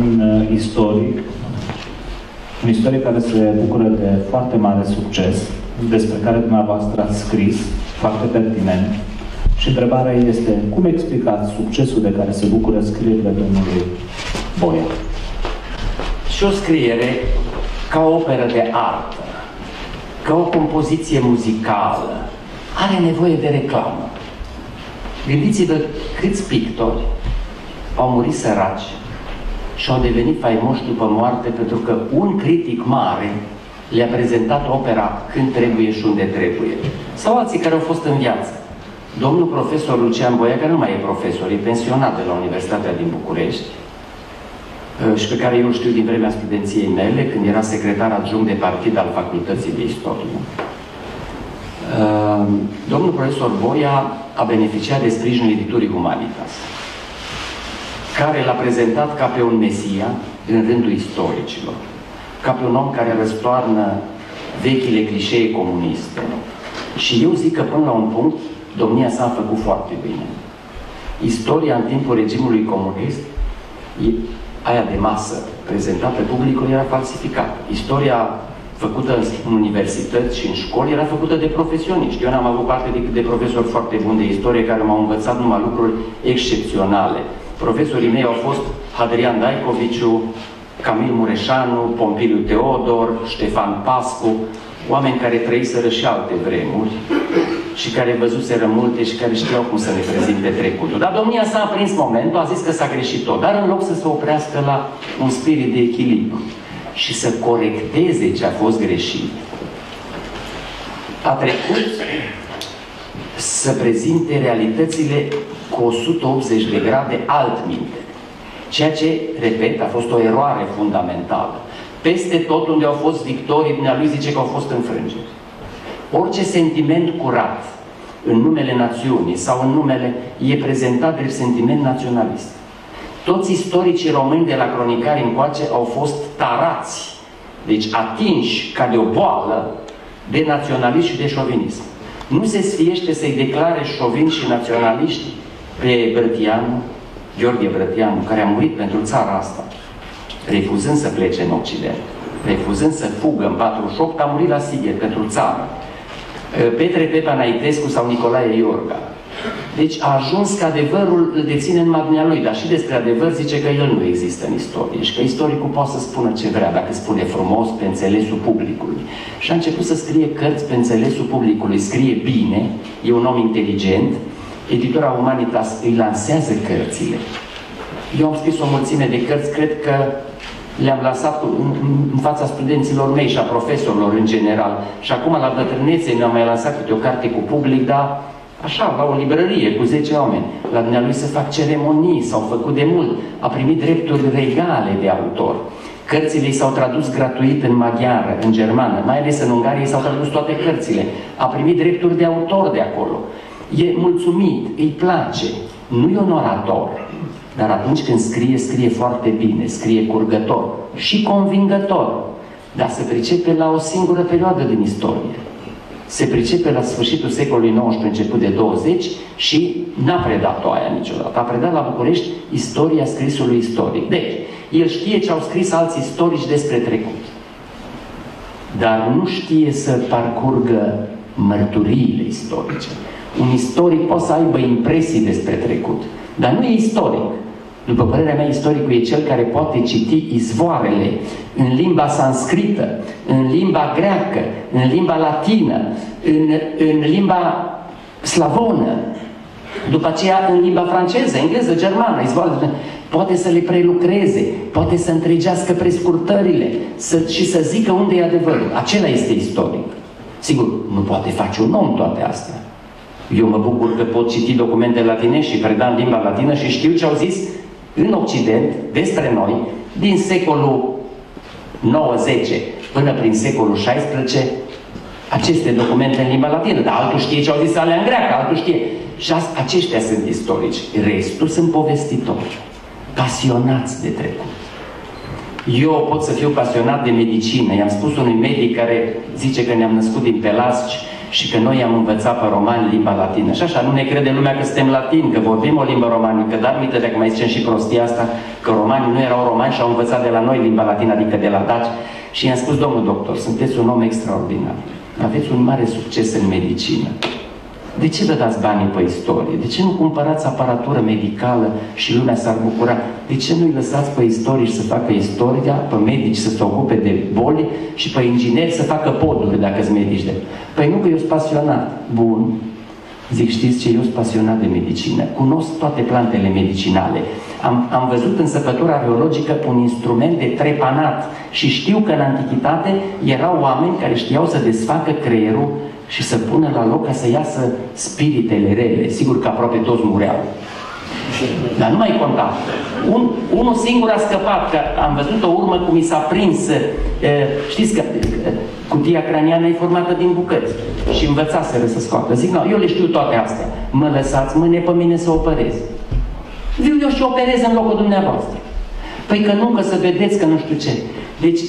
un uh, istoric, un istoric care se bucură de foarte mare succes, despre care dumneavoastră ați scris, foarte pertinent. Și întrebarea este, cum explicați succesul de care se bucură scrierile domnului Boia? Și o scriere ca o operă de artă, ca o compoziție muzicală, are nevoie de reclamă. Gândiți-vă câți pictori au murit săraci și au devenit faimoși după moarte pentru că un critic mare le-a prezentat opera când trebuie și unde trebuie. Sau alții care au fost în viață. Domnul profesor Lucian Boia, care nu mai e profesor, e pensionat de la Universitatea din București, uh, și pe care eu îl știu din vremea studenției mele, când era secretar adjunct de partid al Facultății de Istorie. Uh, domnul profesor Boia a beneficiat de sprijinul editurii Humanitas, care l-a prezentat ca pe un mesia în rândul istoricilor, ca pe un om care răstoarnă vechile clișee comuniste. Și eu zic că până la un punct domnia s-a făcut foarte bine. Istoria în timpul regimului comunist, aia de masă prezentată publicului era falsificată. Istoria făcută în universități și în școli era făcută de profesioniști. Eu n-am avut parte decât de profesori foarte buni de istorie care m-au învățat numai lucruri excepționale. Profesorii mei au fost Hadrian Daicoviciu, Camil Mureșanu, Pompiliu Teodor, Ștefan Pascu, oameni care trăiseră și alte vremuri și care văzuseră multe și care știau cum să ne prezinte trecutul. Dar domnia s-a aprins momentul, a zis că s-a greșit tot, dar în loc să se oprească la un spirit de echilibru și să corecteze ce a fost greșit, a trecut să prezinte realitățile cu 180 de grade altminte. Ceea ce, repet, a fost o eroare fundamentală. Peste tot unde au fost victorii, lui zice că au fost înfrângeri. Orice sentiment curat în numele națiunii sau în numele e prezentat de sentiment naționalist. Toți istoricii români de la cronicari încoace au fost tarați, deci atinși ca de o boală de naționalism și de șovinism. Nu se sfiește să-i declare șovin și naționaliști pe Brătianu, Gheorghe Brătianu, care a murit pentru țara asta, refuzând să plece în Occident, refuzând să fugă în 48, a murit la Sighet pentru țară. Petre Pepa Naitescu sau Nicolae Iorga. Deci a ajuns că adevărul îl deține în magnia lui, dar și despre adevăr zice că el nu există în istorie și că istoricul poate să spună ce vrea, dacă spune frumos pe înțelesul publicului. Și a început să scrie cărți pe înțelesul publicului, scrie bine, e un om inteligent, editura Humanitas îi lansează cărțile. Eu am scris o mulțime de cărți, cred că le-am lansat în, în fața studenților mei și a profesorilor în general. Și acum, la bătrânețe, mi-am mai lansat câte o carte cu public, dar așa, la o librărie cu 10 oameni. La dumnealui să fac ceremonii, s-au făcut de mult. A primit drepturi regale de autor. Cărțile i s-au tradus gratuit în maghiară, în germană, mai ales în Ungaria s-au tradus toate cărțile. A primit drepturi de autor de acolo. E mulțumit, îi place. Nu e un orator, dar atunci când scrie, scrie foarte bine, scrie curgător și convingător. Dar se pricepe la o singură perioadă din istorie. Se pricepe la sfârșitul secolului XIX, început de 20 și n-a predat-o aia niciodată. A predat la București istoria scrisului istoric. Deci, el știe ce au scris alți istorici despre trecut. Dar nu știe să parcurgă mărturiile istorice. Un istoric poate să aibă impresii despre trecut, dar nu e istoric. După părerea mea, istoricul e cel care poate citi izvoarele în limba sanscrită, în limba greacă, în limba latină, în, în limba slavonă, după aceea în limba franceză, engleză, germană, izvoarele, poate să le prelucreze, poate să întregească prescurtările să, și să zică unde e adevărul. Acela este istoric. Sigur, nu poate face un om toate astea. Eu mă bucur că pot citi documente latine și preda în limba latină și știu ce au zis în Occident despre noi din secolul 9-10 până prin secolul 16 aceste documente în limba latină, dar altul știe ce au zis alea în greacă, altul știe. Și aceștia sunt istorici. Restul sunt povestitori, pasionați de trecut. Eu pot să fiu pasionat de medicină. I-am spus unui medic care zice că ne-am născut din pelasgi și că noi am învățat pe romani limba latină. Și așa, nu ne crede lumea că suntem latini, că vorbim o limbă romanică, dar uite, dacă mai zicem și prostia asta, că că romanii nu erau romani și au învățat de la noi limba latină, adică de la daci. Și i-am spus, domnul doctor, sunteți un om extraordinar. Aveți un mare succes în medicină. De ce vă dați banii pe istorie? De ce nu cumpărați aparatură medicală și lumea s-ar bucura? De ce nu-i lăsați pe istorici să facă istoria, pe medici să se ocupe de boli și pe ingineri să facă poduri, dacă sunt medici de... Păi nu că eu sunt pasionat. Bun. Zic, știți ce? Eu sunt pasionat de medicină. Cunosc toate plantele medicinale. Am, am văzut în săpătura arheologică un instrument de trepanat și știu că în antichitate erau oameni care știau să desfacă creierul și să pună la loc ca să iasă spiritele rele. Sigur că aproape toți mureau. Dar nu mai conta. Un, unul singur a scăpat, că am văzut o urmă cum i s-a prins. E, știți că cutia craniană e formată din bucăți și învățaseră să scoată. Zic, nu, eu le știu toate astea. Mă lăsați mâine pe mine să operez. Viu eu și operez în locul dumneavoastră. Păi că nu, că să vedeți că nu știu ce. Deci,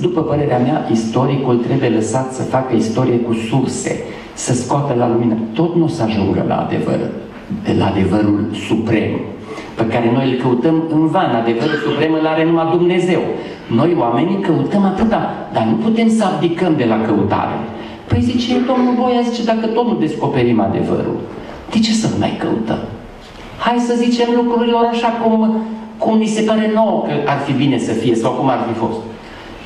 după părerea mea, istoricul trebuie lăsat să facă istorie cu surse, să scoată la lumină. Tot nu o să ajungă la adevăr, la adevărul suprem, pe care noi îl căutăm în van. Adevărul suprem îl are numai Dumnezeu. Noi, oamenii, căutăm atâta, dar nu putem să abdicăm de la căutare. Păi zice domnul Boia, zice, dacă tot nu descoperim adevărul, de ce să mai căutăm? Hai să zicem lucrurilor așa cum cum ni se pare nouă că ar fi bine să fie sau cum ar fi fost.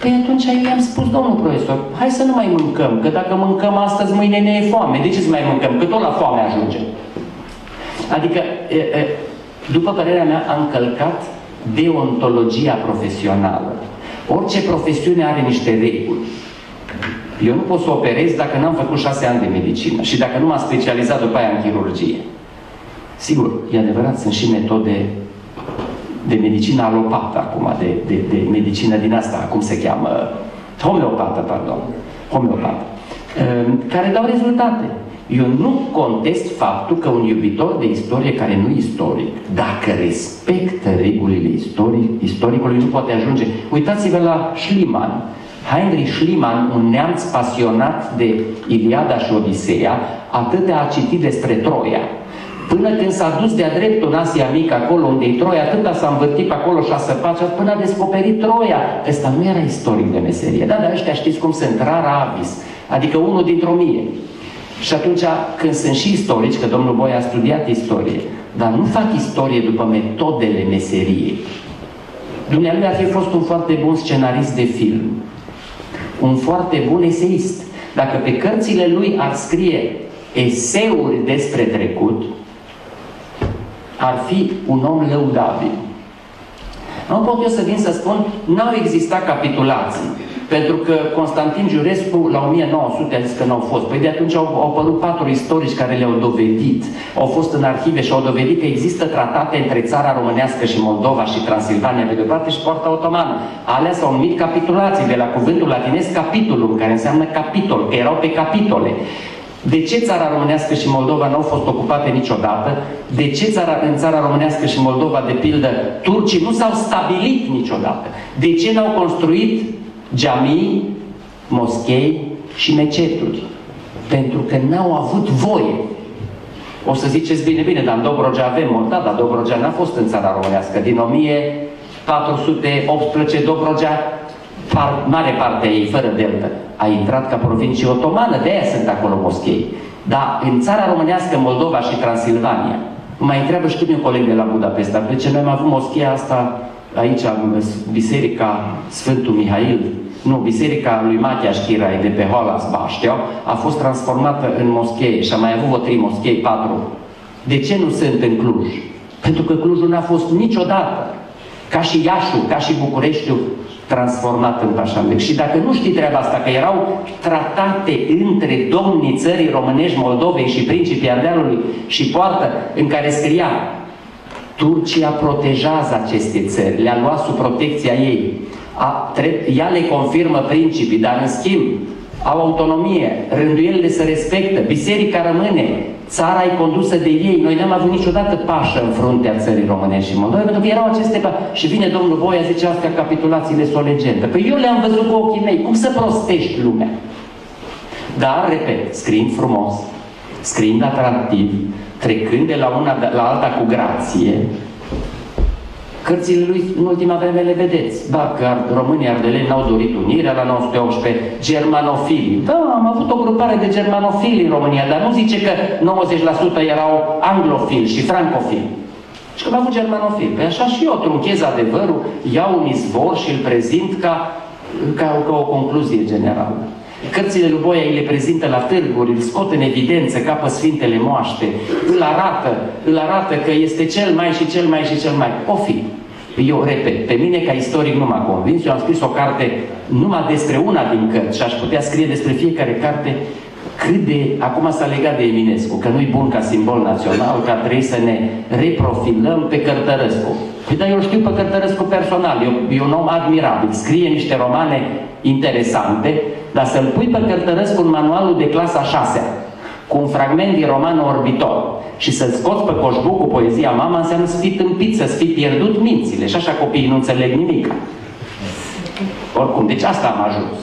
Păi atunci eu i-am spus, domnul profesor, hai să nu mai mâncăm, că dacă mâncăm astăzi, mâine ne e foame. De ce să mai mâncăm? Că tot la foame ajunge. Adică, după părerea mea, am încălcat deontologia profesională. Orice profesiune are niște reguli. Eu nu pot să operez dacă n-am făcut șase ani de medicină și dacă nu m-am specializat după aia în chirurgie. Sigur, e adevărat, sunt și metode de medicină alopată acum, de, de, de medicină din asta, cum se cheamă, homeopată, pardon, homeopată, ehm, care dau rezultate. Eu nu contest faptul că un iubitor de istorie care nu istoric, dacă respectă regulile istoric, istoricului, nu poate ajunge. Uitați-vă la Schliemann. Heinrich Schliemann, un neamț pasionat de Iliada și Odiseea, atât a citit despre Troia, Până când s-a dus de-a dreptul în Asia Mică, acolo unde e Troia, atâta s-a învârtit pe acolo și a săpat până a descoperit Troia. Ăsta nu era istoric de meserie. Da, dar ăștia știți cum sunt, rara avis. Adică unul dintr-o mie. Și atunci, când sunt și istorici, că domnul Boi a studiat istorie, dar nu fac istorie după metodele meseriei. Dumnealui ar fi fost un foarte bun scenarist de film, un foarte bun eseist. Dacă pe cărțile lui ar scrie eseuri despre trecut, ar fi un om lăudabil. Nu pot eu să vin să spun, n-au existat capitulații. Pentru că Constantin Giurescu la 1900 a zis că n-au fost. Păi de atunci au, au apărut patru istorici care le-au dovedit. Au fost în arhive și au dovedit că există tratate între țara românească și Moldova și Transilvania pe de parte și poarta otomană. Alea s-au numit capitulații, de la cuvântul latinesc capitulum, care înseamnă capitol, că erau pe capitole. De ce țara românească și Moldova nu au fost ocupate niciodată? De ce țara, în țara românească și Moldova, de pildă, turcii nu s-au stabilit niciodată? De ce n-au construit geamii, moschei și meceturi? Pentru că n-au avut voie. O să ziceți bine, bine, dar în Dobrogea avem, da, dar Dobrogea n-a fost în țara românească. Din 1418 Dobrogea par, mare parte a ei, fără delta, a intrat ca provincie otomană, de aia sunt acolo moschei. Dar în țara românească, Moldova și Transilvania, mai întreabă și un coleg de la Budapesta, pe ce noi am avut moschea asta aici, Biserica Sfântul Mihail, nu, Biserica lui Matias Chirai de pe Holas Bașteau, a fost transformată în moschee și a mai avut o trei moschei, patru. De ce nu sunt în Cluj? Pentru că Clujul n-a fost niciodată, ca și Iașu, ca și Bucureștiul, transformat în pașalbec. Și dacă nu știi treaba asta, că erau tratate între domnii țării românești, Moldovei și principii Ardealului și poartă în care scria Turcia protejează aceste țări, le-a luat sub protecția ei. A, ea le confirmă principii, dar în schimb au autonomie, rânduielile se respectă, biserica rămâne, țara e condusă de ei. Noi n-am avut niciodată pașă în fruntea țării românești și Moldova, pentru că erau aceste pa... Și vine domnul Voia, zice, astea capitulațiile sunt o legendă. Păi eu le-am văzut cu ochii mei. Cum să prostești lumea? Dar, repet, scriind frumos, scriind atractiv, trecând de la una la alta cu grație, Cărțile lui în ultima vreme le vedeți. Ba, că românii ardeleni n-au dorit unirea la 918, germanofili. Da, am avut o grupare de germanofili în România, dar nu zice că 90% erau anglofili și francofili. Și că am avut germanofili. Păi așa și eu trunchez adevărul, iau un izvor și îl prezint ca, ca, ca o concluzie generală. Cărțile lui Boia îi le prezintă la târguri, îl scot în evidență, capă Sfintele Moaște, îl arată, îl arată că este cel mai și cel mai și cel mai. O fi. Eu repet, pe mine ca istoric nu m-a convins, eu am scris o carte numai despre una din cărți și aș putea scrie despre fiecare carte cât de, acum s-a legat de Eminescu, că nu-i bun ca simbol național, că trebuie să ne reprofilăm pe Cărtărescu. Păi dar eu știu pe Cărtărescu personal, eu, e un om admirabil, scrie niște romane interesante, dar să-l pui pe Cărtărescu în manualul de clasa 6 cu un fragment din romanul Orbitor și să scoți pe coșbuc cu poezia mama înseamnă să fii tâmpit, să fii pierdut mințile și așa copiii nu înțeleg nimic. Oricum, deci asta am ajuns.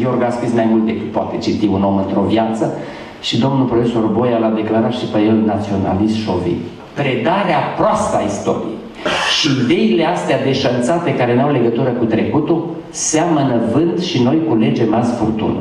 Iorga a scris mai mult decât poate citi un om într-o viață și domnul profesor Boia l-a declarat și pe el naționalist șovin. Predarea proastă a istoriei și ideile astea deșanțate care n-au legătură cu trecutul seamănă vânt și noi culegem azi furtună.